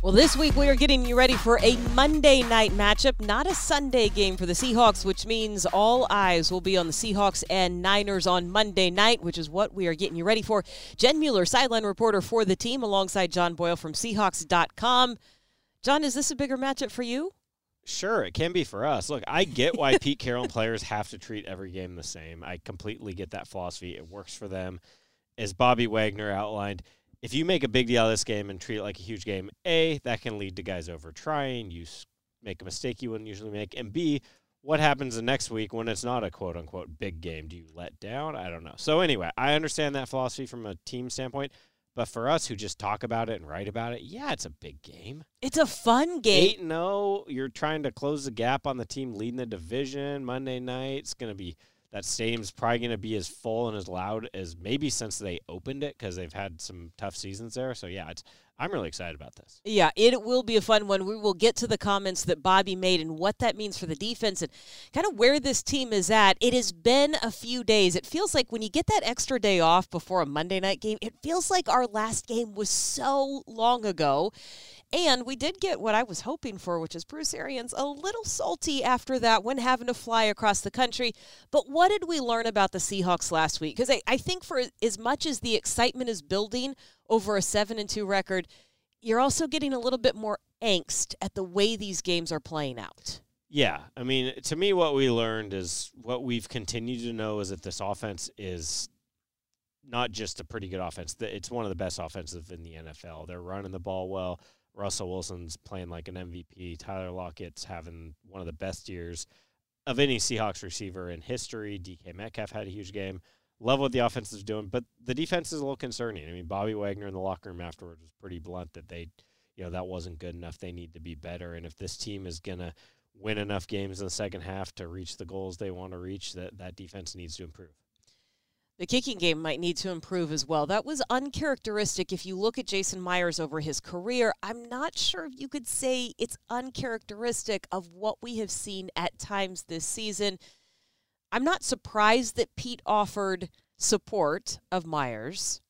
Well, this week we are getting you ready for a Monday night matchup, not a Sunday game for the Seahawks, which means all eyes will be on the Seahawks and Niners on Monday night, which is what we are getting you ready for. Jen Mueller, sideline reporter for the team, alongside John Boyle from Seahawks.com. John, is this a bigger matchup for you? Sure, it can be for us. Look, I get why Pete Carroll and players have to treat every game the same. I completely get that philosophy. It works for them. As Bobby Wagner outlined, if you make a big deal of this game and treat it like a huge game, A, that can lead to guys over trying. You make a mistake you wouldn't usually make. And B, what happens the next week when it's not a quote unquote big game? Do you let down? I don't know. So, anyway, I understand that philosophy from a team standpoint. But for us who just talk about it and write about it, yeah, it's a big game. It's a fun game. 8 0, you're trying to close the gap on the team leading the division Monday night. It's going to be that stadium's probably going to be as full and as loud as maybe since they opened it because they've had some tough seasons there. So yeah, it's I'm really excited about this. Yeah, it will be a fun one. We will get to the comments that Bobby made and what that means for the defense and kind of where this team is at. It has been a few days. It feels like when you get that extra day off before a Monday night game, it feels like our last game was so long ago. And we did get what I was hoping for, which is Bruce Arians a little salty after that when having to fly across the country. But what did we learn about the Seahawks last week? Because I, I think for as much as the excitement is building over a 7 and 2 record, you're also getting a little bit more angst at the way these games are playing out. Yeah, I mean, to me, what we learned is what we've continued to know is that this offense is not just a pretty good offense; it's one of the best offensive in the NFL. They're running the ball well. Russell Wilson's playing like an MVP. Tyler Lockett's having one of the best years of any Seahawks receiver in history. DK Metcalf had a huge game. Love what the offense is doing, but the defense is a little concerning. I mean, Bobby Wagner in the locker room afterwards was pretty blunt that they, you know, that wasn't good enough. They need to be better. And if this team is gonna win enough games in the second half to reach the goals they want to reach, that that defense needs to improve. The kicking game might need to improve as well. That was uncharacteristic. If you look at Jason Myers over his career, I'm not sure if you could say it's uncharacteristic of what we have seen at times this season. I'm not surprised that Pete offered support of Myers.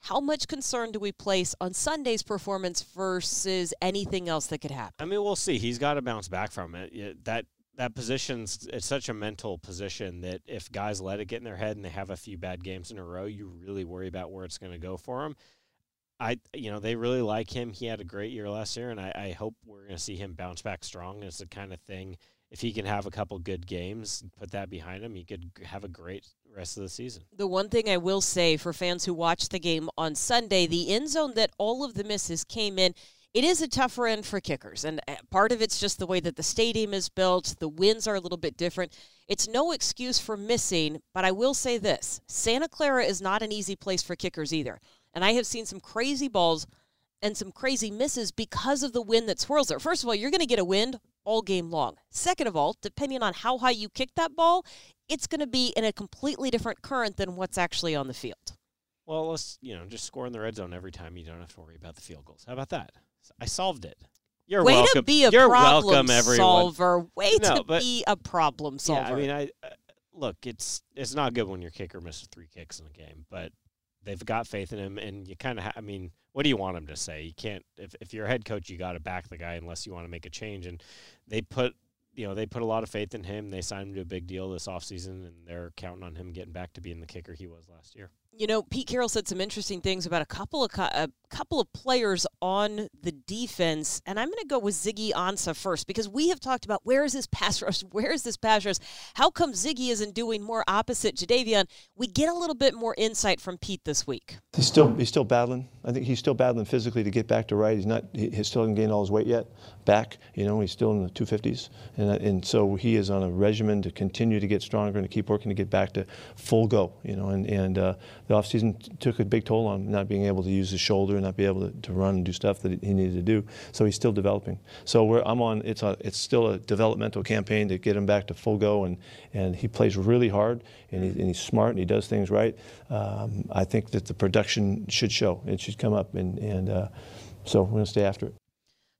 How much concern do we place on Sunday's performance versus anything else that could happen? I mean, we'll see. He's got to bounce back from it. That that position's it's such a mental position that if guys let it get in their head and they have a few bad games in a row, you really worry about where it's going to go for them. I, you know, they really like him. He had a great year last year, and I, I hope we're going to see him bounce back strong. It's the kind of thing. If he can have a couple good games, put that behind him, he could have a great rest of the season. The one thing I will say for fans who watched the game on Sunday, the end zone that all of the misses came in it is a tougher end for kickers. And uh, part of it's just the way that the stadium is built. The winds are a little bit different. It's no excuse for missing, but I will say this Santa Clara is not an easy place for kickers either. And I have seen some crazy balls and some crazy misses because of the wind that swirls there. First of all, you're going to get a wind all game long. Second of all, depending on how high you kick that ball, it's going to be in a completely different current than what's actually on the field. Well, let's, you know, just score in the red zone every time. You don't have to worry about the field goals. How about that? I solved it. You're Way welcome. to be a You're problem welcome, everyone. solver. Way No, to but- be a problem solver. Yeah, I mean, I uh, look. It's it's not good when your kicker misses three kicks in a game, but they've got faith in him, and you kind of. Ha- I mean, what do you want him to say? You can't. If if you're a head coach, you got to back the guy unless you want to make a change. And they put. You know, they put a lot of faith in him. They signed him to a big deal this offseason, and they're counting on him getting back to being the kicker he was last year. You know, Pete Carroll said some interesting things about a couple of a couple of players on the defense, and I'm going to go with Ziggy Ansah first because we have talked about where is this pass rush, where is this pass rush, how come Ziggy isn't doing more opposite Jadeveon? We get a little bit more insight from Pete this week. He's still he's still battling. I think he's still battling physically to get back to right. He's not he, still hasn't gained all his weight yet back. You know he's still in the 250s, and and so he is on a regimen to continue to get stronger and to keep working to get back to full go. You know, and and uh, the offseason t- took a big toll on him, not being able to use his shoulder, and not be able to, to run and do stuff that he needed to do. So he's still developing. So we're, I'm on. It's a it's still a developmental campaign to get him back to full go, and and he plays really hard, and, he, and he's smart, and he does things right. Um, I think that the production should show. It should come up, and and uh, so we're going to stay after it.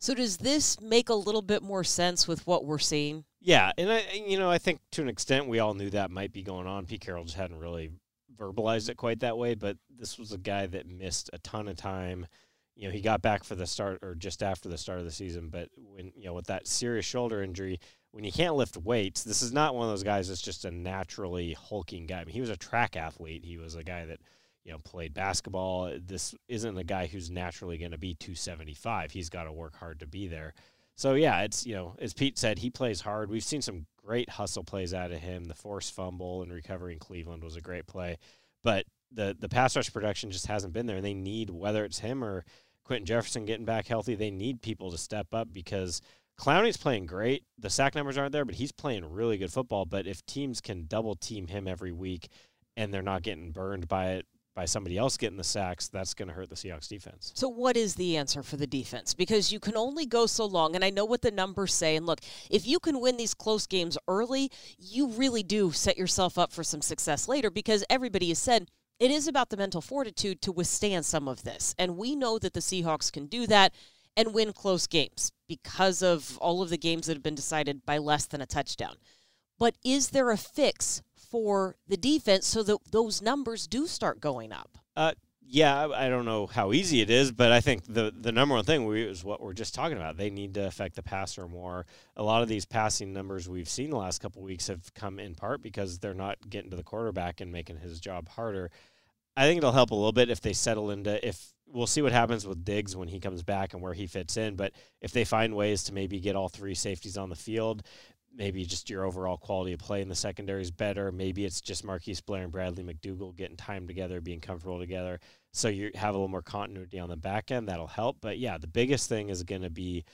So does this make a little bit more sense with what we're seeing? Yeah, and I, you know, I think to an extent we all knew that might be going on. Pete Carroll just hadn't really verbalized it quite that way, but this was a guy that missed a ton of time. You know, he got back for the start or just after the start of the season, but when you know with that serious shoulder injury, when you can't lift weights, this is not one of those guys that's just a naturally hulking guy. I mean, he was a track athlete. He was a guy that you know, played basketball. This isn't a guy who's naturally going to be 275. He's got to work hard to be there. So yeah, it's you know, as Pete said, he plays hard. We've seen some great hustle plays out of him. The forced fumble and recovering Cleveland was a great play, but the the pass rush production just hasn't been there. And they need whether it's him or Quinton Jefferson getting back healthy, they need people to step up because Clowney's playing great. The sack numbers aren't there, but he's playing really good football. But if teams can double team him every week and they're not getting burned by it by somebody else getting the sacks, that's going to hurt the Seahawks defense. So, what is the answer for the defense? Because you can only go so long, and I know what the numbers say. And look, if you can win these close games early, you really do set yourself up for some success later because everybody has said it is about the mental fortitude to withstand some of this. And we know that the Seahawks can do that and win close games because of all of the games that have been decided by less than a touchdown. But is there a fix for the defense so that those numbers do start going up? Uh, yeah, I don't know how easy it is, but I think the the number one thing we, is what we're just talking about. They need to affect the passer more. A lot of these passing numbers we've seen the last couple weeks have come in part because they're not getting to the quarterback and making his job harder. I think it'll help a little bit if they settle into if we'll see what happens with Diggs when he comes back and where he fits in. But if they find ways to maybe get all three safeties on the field, maybe just your overall quality of play in the secondary is better. Maybe it's just Marquise Blair and Bradley McDougald getting time together, being comfortable together. So you have a little more continuity on the back end. That'll help. But yeah, the biggest thing is going to be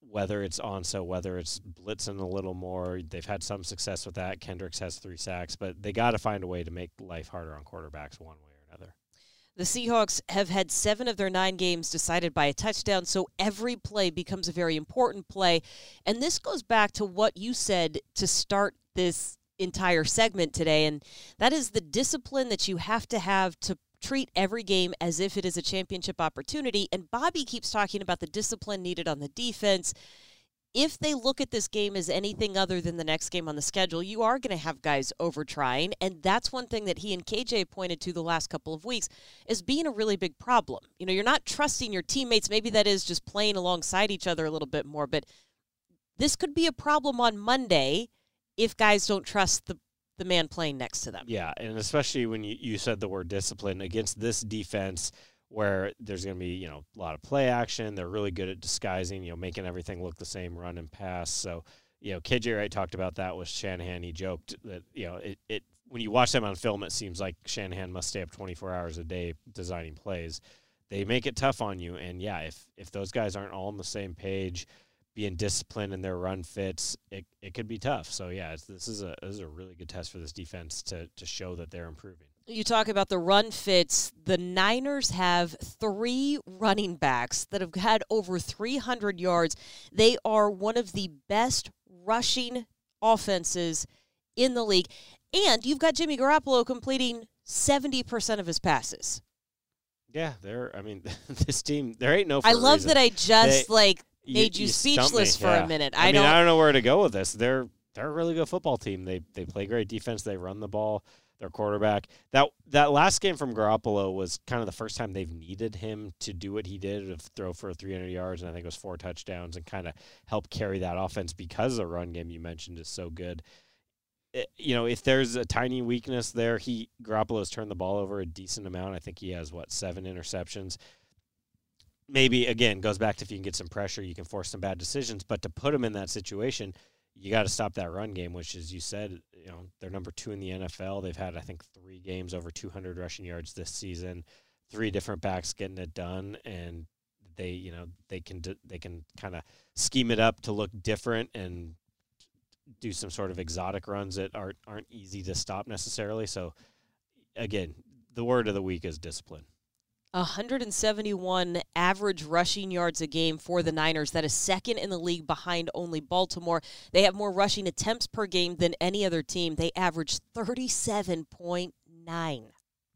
whether it's on so whether it's blitzing a little more. They've had some success with that. Kendricks has three sacks, but they got to find a way to make life harder on quarterbacks one way. The Seahawks have had seven of their nine games decided by a touchdown, so every play becomes a very important play. And this goes back to what you said to start this entire segment today, and that is the discipline that you have to have to treat every game as if it is a championship opportunity. And Bobby keeps talking about the discipline needed on the defense if they look at this game as anything other than the next game on the schedule, you are going to have guys over trying. And that's one thing that he and KJ pointed to the last couple of weeks is being a really big problem. You know, you're not trusting your teammates. Maybe that is just playing alongside each other a little bit more. But this could be a problem on Monday if guys don't trust the the man playing next to them. Yeah, and especially when you, you said the word discipline against this defense where there's going to be you know a lot of play action. They're really good at disguising, you know, making everything look the same, run and pass. So you know, KJ Wright talked about that with Shanahan. He joked that you know it, it when you watch them on film, it seems like Shanahan must stay up 24 hours a day designing plays. They make it tough on you, and yeah, if if those guys aren't all on the same page, being disciplined in their run fits, it, it could be tough. So yeah, this is a this is a really good test for this defense to to show that they're improving. You talk about the run fits. The Niners have three running backs that have had over 300 yards. They are one of the best rushing offenses in the league. And you've got Jimmy Garoppolo completing 70% of his passes. Yeah, there. I mean, this team, there ain't no. I love reason. that I just They- like made you, you, you speechless for yeah. a minute. I, I, mean, don't. I don't know where to go with this. They're they're a really good football team. They they play great defense. They run the ball. Their quarterback. That that last game from Garoppolo was kind of the first time they've needed him to do what he did, of throw for 300 yards, and I think it was four touchdowns, and kind of help carry that offense because the run game you mentioned is so good. It- you know, if there's a tiny weakness there, he Garoppolo's turned the ball over a decent amount. I think he has what seven interceptions maybe again goes back to if you can get some pressure, you can force some bad decisions. But to put him in that situation, you got to stop that run game, which, as you said, you know they're number two in the NFL. They've had I think three games over 200 rushing yards this season, three different backs getting it done, and they you know they can they can kind of scheme it up to look different and do some sort of exotic runs that aren't aren't easy to stop necessarily. So again, the word of the week is discipline. 171 average rushing yards a game for the Niners. That is second in the league behind only Baltimore. They have more rushing attempts per game than any other team. They average 37.9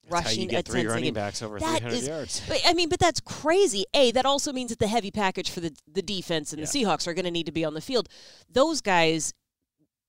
rushing attempts. Three running backs over That 300 is- yards. But I mean, but that's crazy. A, that also means that the heavy package for the the defense and the Seahawks are going to need to be on the field. Those guys,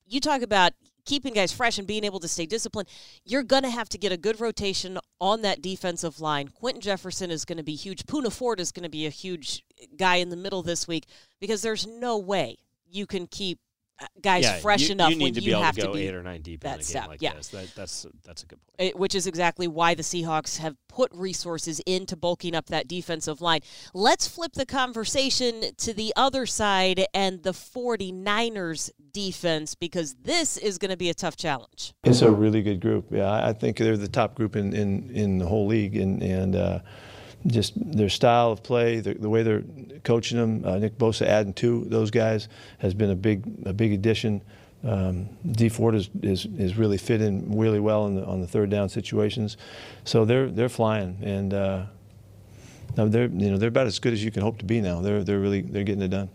you talk about keeping guys fresh and being able to stay disciplined. You're going to have to get a good rotation on that defensive line. Quinton Jefferson is going to be huge. Poona Ford is going to be a huge guy in the middle this week because there's no way you can keep uh, guys yeah, fresh you, enough you need when to you be able have to go be eight or nine deep in that step, like yeah. this. That, that's that's a good point. It- which is exactly why the Seahawks have put resources into bulking up that defensive line. Let's flip the conversation to the other side and the 49ers defense because this is going to be a tough challenge. It's a really good group. Yeah, I think they're the top group in, in, in the whole league, and and uh, just their style of play, the, the way they're coaching them. Uh, Nick Bosa adding two those guys has been a big a big addition. Um, Dee Ford is, is is really fit in really well in the, on the third down situations, so they're they're flying and. Uh, they're you know they're about as good as you can hope to be now. They're they're really they're getting it done.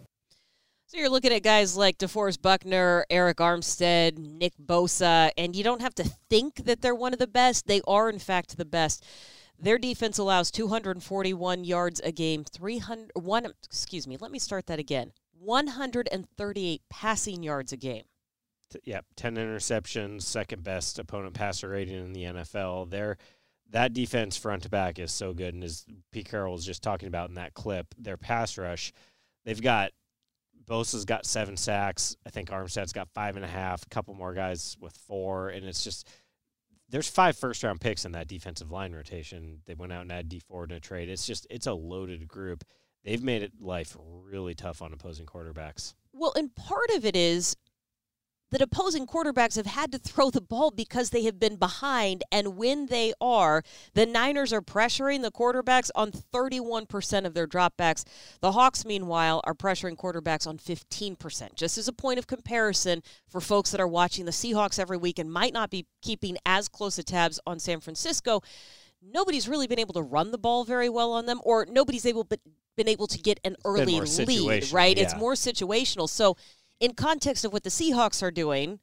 So you're looking at guys like DeForest Buckner, Arik Armstead, Nick Bosa, and you don't have to think that they're one of the best. They are, in fact, the best. Their defense allows 241 yards a game, 300 one. Excuse me. Let me start that again. 138 passing yards a game. Yeah, ten interceptions, second best opponent passer rating in the NFL. Their that defense front to back is so good, and as Pete Carroll was just talking about in that clip, their pass rush, they've got Bosa's got seven sacks. I think Armstead's got five and a half. A couple more guys with four, and it's just there's five first round picks in that defensive line rotation. They went out and had Dee Ford in a trade. It's just it's a loaded group. They've made it life really tough on opposing quarterbacks. Well, and part of it is that opposing quarterbacks have had to throw the ball because they have been behind. And when they are, the Niners are pressuring the quarterbacks on 31% of their dropbacks. The Hawks, meanwhile, are pressuring quarterbacks on 15%. Just as a point of comparison for folks that are watching the Seahawks every week and might not be keeping as close a tabs on San Francisco. Nobody's really been able to run the ball very well on them, or nobody's able but been able to get an early lead, right? It's more situational. So, in context of what the Seahawks are doing,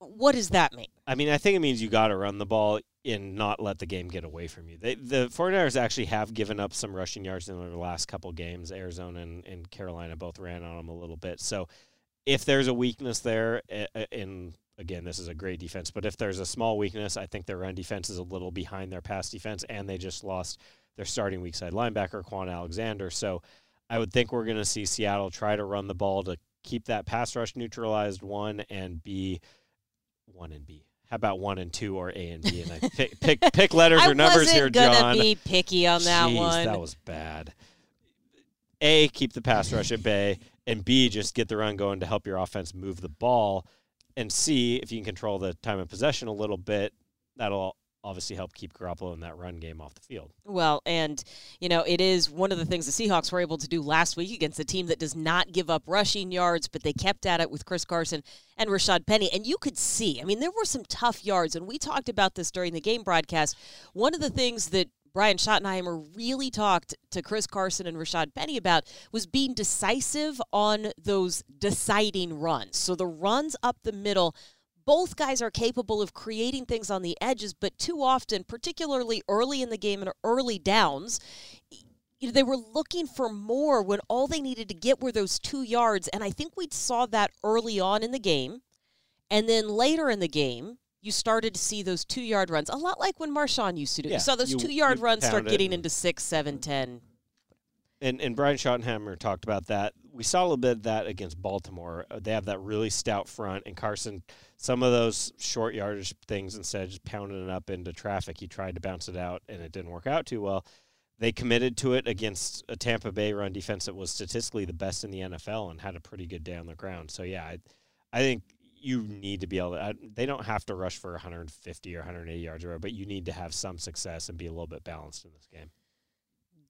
what does that mean? I mean, I think it means you got to run the ball and not let the game get away from you. They, the 49ers actually have given up some rushing yards in their last couple games. Arizona and, and Carolina both ran on them a little bit. So if there's a weakness there, uh, uh, and again, this is a great defense, but if there's a small weakness, I think their run defense is a little behind their pass defense, and they just lost their starting weak side linebacker, Kwon Alexander. So I would think we're going to see Seattle try to run the ball to keep that pass rush neutralized, one, and B, one and B. How about one and two or A and B? And I pick pick, pick letters or numbers here, John. I wasn't gonna be picky on that Jeez, one. That was bad. A, keep the pass rush at bay, and B, just get the run going to help your offense move the ball. And C, if you can control the time of possession a little bit, that'll obviously help keep Garoppolo in that run game off the field. Well, and you know, it is one of the things the Seahawks were able to do last week against a team that does not give up rushing yards, but they kept at it with Chris Carson and Rashad Penny. And you could see, I mean, there were some tough yards, and we talked about this during the game broadcast. One of the things that Brian Schottenheimer really talked to Chris Carson and Rashad Penny about was being decisive on those deciding runs. So the runs up the middle both guys are capable of creating things on the edges, but too often, particularly early in the game and early downs, you know, they were looking for more when all they needed to get were those two yards. And I think we saw that early on in the game. And then later in the game, you started to see those two yard runs, a lot like when Marshawn used to do. Yeah, you saw those two yard runs start getting into six, seven, ten. And and Brian Schottenheimer talked about that. We saw a little bit of that against Baltimore. Uh, They have that really stout front, and Carson, some of those short yardage things, instead of just pounding it up into traffic, he tried to bounce it out, and it didn't work out too well. They committed to it against a Tampa Bay run defense that was statistically the best in the NFL and had a pretty good day on the ground. So yeah, I, I think you need to be able to. I, they don't have to rush for 150 or 180 yards, or but you need to have some success and be a little bit balanced in this game.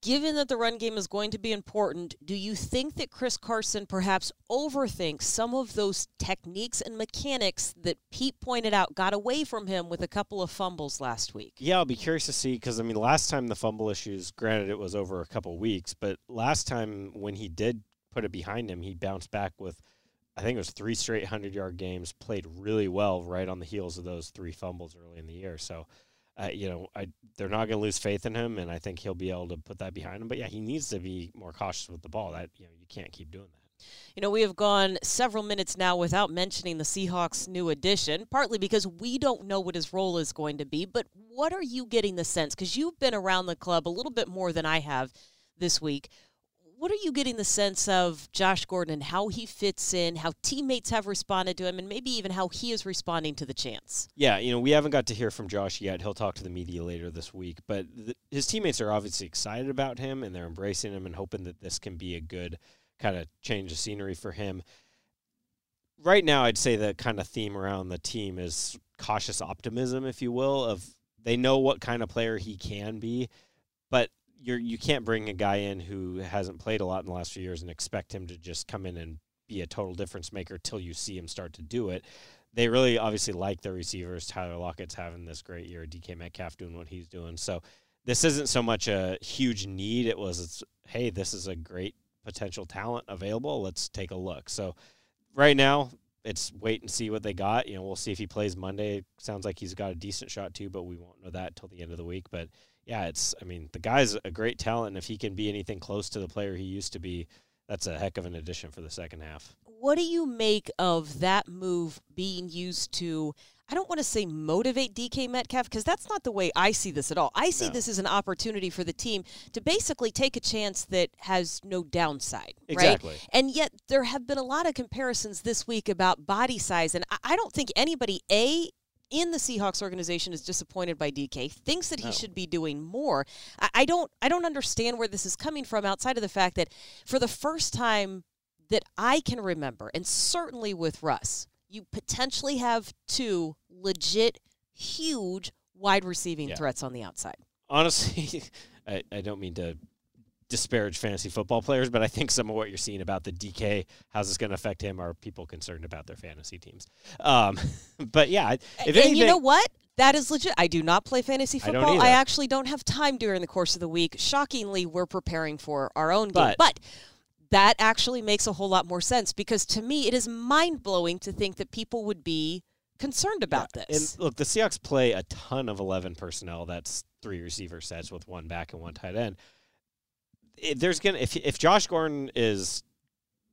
Given that the run game is going to be important, do you think that Chris Carson perhaps overthinks some of those techniques and mechanics that Pete pointed out got away from him with a couple of fumbles last week? Yeah, I'll be curious to see because I mean, last time the fumble issues, granted it was over a couple weeks, but last time when he did put it behind him, he bounced back with. I think it was three straight hundred yard games. Played really well right on the heels of those three fumbles early in the year. So uh, you know, I, they're not going to lose faith in him, and I think he'll be able to put that behind him. But yeah, he needs to be more cautious with the ball. That you know, you can't keep doing that. You know, we have gone several minutes now without mentioning the Seahawks' new addition, partly because we don't know what his role is going to be. But what are you getting the sense? Because you've been around the club a little bit more than I have this week what are you getting the sense of Josh Gordon and how he fits in, how teammates have responded to him, and maybe even how he is responding to the chance? Yeah, you know, we haven't got to hear from Josh yet. He'll talk to the media later this week, but th- his teammates are obviously excited about him and they're embracing him and hoping that this can be a good kind of change of scenery for him. Right now, I'd say the kind of theme around the team is cautious optimism, if you will, of they know what kind of player he can be, but you're you can't bring a guy in who hasn't played a lot in the last few years and expect him to just come in and be a total difference maker till you see him start to do it. They really obviously like their receivers. Tyler Lockett's having this great year. DK Metcalf doing what he's doing. So this isn't so much a huge need. It was, hey, this is a great potential talent available. Let's take a look. So right now, it's wait and see what they got. You know, we'll see if he plays Monday. Sounds like he's got a decent shot too, but we won't know that till the end of the week. But yeah, it's I mean the guy's a great talent, and if he can be anything close to the player he used to be, that's a heck of an addition for the second half. What do you make of that move being used to? I don't want to say motivate DK Metcalf because that's not the way I see this at all. I see no. this as an opportunity for the team to basically take a chance that has no downside, exactly. right? And yet there have been a lot of comparisons this week about body size, and I don't think anybody a in the Seahawks organization is disappointed by DK, thinks that he oh. should be doing more. I, I don't I don't understand where this is coming from outside of the fact that for the first time that I can remember, and certainly with Russ, you potentially have two legit huge wide receiving yeah. threats on the outside. Honestly, I, I don't mean to disparage fantasy football players, but I think some of what you're seeing about the DK, how's this going to affect him, are people concerned about their fantasy teams. Um, but yeah, if and anything, you know what? That is legit. I do not play fantasy football. I, I, actually don't have time during the course of the week. Shockingly, we're preparing for our own game. But, but that actually makes a whole lot more sense because to me, it is mind blowing to think that people would be concerned about yeah. this. And look, the Seahawks play a ton of 11 personnel. That's three receiver sets with one back and one tight end there's gonna if if Josh Gordon is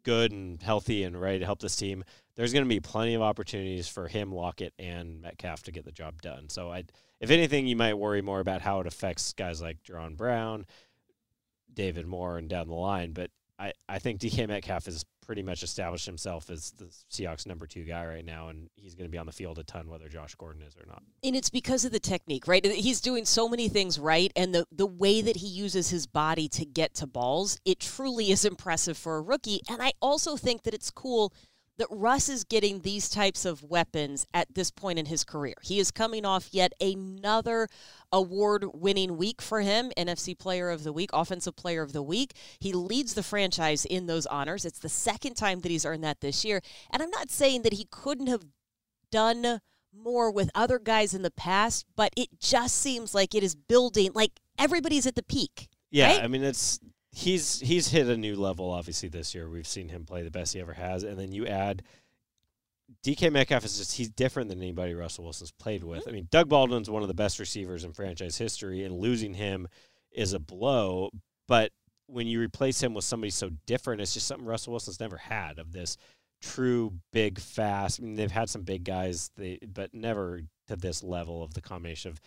good and healthy and ready to help this team, there's going to be plenty of opportunities for him, Lockett, and Metcalf to get the job done. So, I, if anything, you might worry more about how it affects guys like Jaron Brown, David Moore, and down the line. But I, I think DK Metcalf has pretty much established himself as the Seahawks number two guy right now, and he's going to be on the field a ton, whether Josh Gordon is or not. And it's because of the technique, right? He's doing so many things right, and the the way that he uses his body to get to balls, it truly is impressive for a rookie. And I also think that it's cool that Russ is getting these types of weapons at this point in his career. He is coming off yet another award winning week for him NFC Player of the Week, Offensive Player of the Week. He leads the franchise in those honors. It's the second time that he's earned that this year. And I'm not saying that he couldn't have done more with other guys in the past, but it just seems like it is building, like everybody's at the peak. Yeah, right? I mean, it's he's he's hit a new level obviously this year. We've seen him play the best he ever has, and then you add DK Metcalf is just he's different than anybody Russell Wilson's played with. Mm-hmm. I mean, Doug Baldwin's one of the best receivers in franchise history, and losing him is a blow. But when you replace him with somebody so different, it's just something Russell Wilson's never had of this true big fast. I mean, they've had some big guys, they but never to this level of the combination of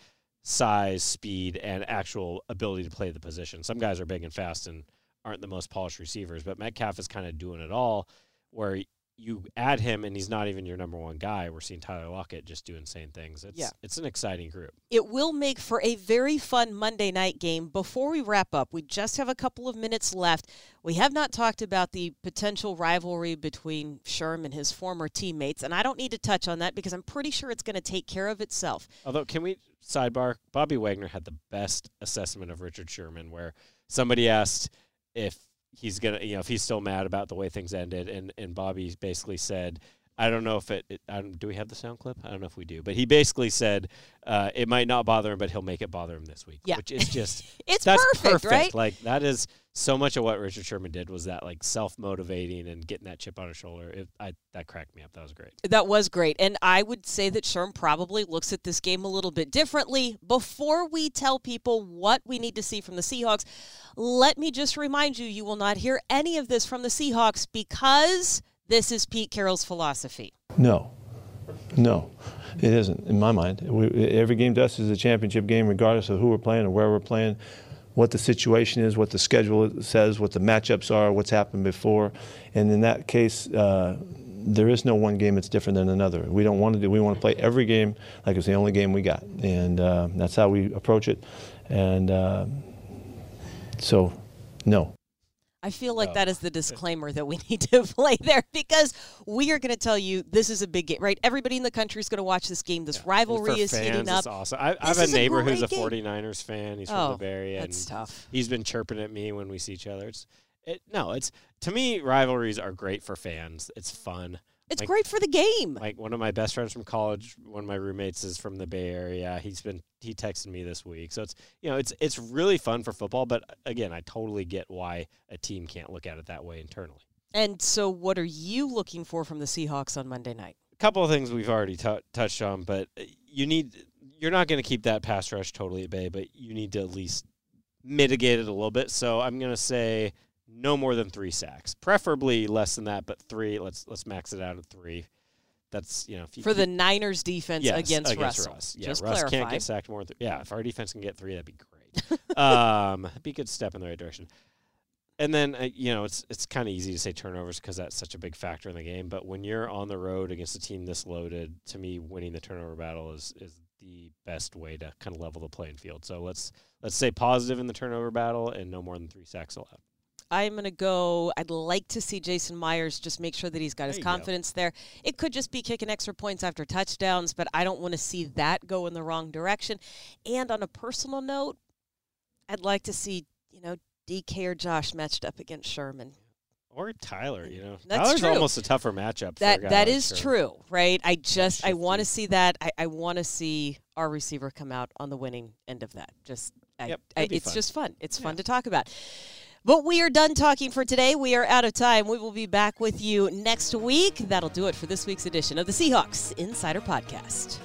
size, speed, and actual ability to play the position. Some guys are big and fast and aren't the most polished receivers, but Metcalf is kind of doing it all where you add him and he's not even your number one guy. We're seeing Tyler Lockett just do insane things. It's yeah. it's an exciting group. It will make for a very fun Monday night game. Before we wrap up, we just have a couple of minutes left. We have not talked about the potential rivalry between Sherm and his former teammates, and I don't need to touch on that because I'm pretty sure it's going to take care of itself. Although can we sidebar, Bobby Wagner had the best assessment of Richard Sherman where somebody asked if he's gonna, you know, if he's still mad about the way things ended, and and Bobby basically said, I don't know if it. it I don't, do we have the sound clip? I don't know if we do, but he basically said uh, it might not bother him, but he'll make it bother him this week. Yeah. which is just It's that's perfect, right? Like that is so much of what Richard Sherman did was that like self motivating and getting that chip on his shoulder. It, I that cracked me up. That was great. That was great. And I would say that Sherm probably looks at this game a little bit differently. Before we tell people what we need to see from the Seahawks, let me just remind you you will not hear any of this from the Seahawks because this is Pete Carroll's philosophy. No, no, it isn't in my mind. We, every game to us is a championship game, regardless of who we're playing or where we're playing, what the situation is, what the schedule says, what the matchups are, what's happened before, and in that case. Uh, there is no one game that's different than another. We don't want to do. We want to play every game like it's the only game we got, and uh, that's how we approach it. And uh, so, no. I feel like Oh. that is the disclaimer that we need to play there because we are going to tell you this is a big game, right? Everybody in the country is going to watch this game. This rivalry For is fans, heating up. It's awesome. I, I have a a neighbor who's a great game. 49ers fan. He's Oh, from the Bay Area. that's and tough. He's been chirping at me when we see each other. It's it, no, it's to me rivalries are great for fans. It's fun. It's Like- great for the game. Like one of my best friends from college, one of my roommates is from the Bay Area. He's been he texted me this week. So it's you know, it's it's really fun for football, but again, I totally get why a team can't look at it that way internally. And so, what are you looking for from the Seahawks on Monday night? A couple of things we've already tou touched on, but uh, you need you're not going to keep that pass rush totally at bay, but you need to at least mitigate it a little bit. So I'm going to say no more than three sacks, preferably less than that, but three. Let's let's max it out at three. That's you know if you, For the Niners defense yes, against, Russell. Russ. Yeah, Just Russ clarify. can't get sacked more. Than th- yeah, if our defense can get three, that'd be great. um, that'd be a good step in the right direction. And then uh, you know it's it's kind of easy to say turnovers because that's such a big factor in the game. But when you're on the road against a team this loaded, to me, winning the turnover battle is is the best way to kind of level the playing field. So let's let's say positive in the turnover battle and no more than three sacks allowed. I'm going to go. I'd like to see Jason Myers just make sure that he's got his There you go. confidence there. It could just be kicking extra points after touchdowns, but I don't want to see that go in the wrong direction. And on a personal note, I'd like to see, you know, DK or Josh matched up against Sherman. Or Tyler, you know, That's Tyler's true. almost a tougher matchup. That that like is Sherman. true, right? I just I want to see that. I, I want to see our receiver come out on the winning end of that. Just I, Yep, I, it's fun. just fun. It's fun to talk about. But we are done talking for today. We are out of time. We will be back with you next week. That'll do it for this week's edition of the Seahawks Insider Podcast.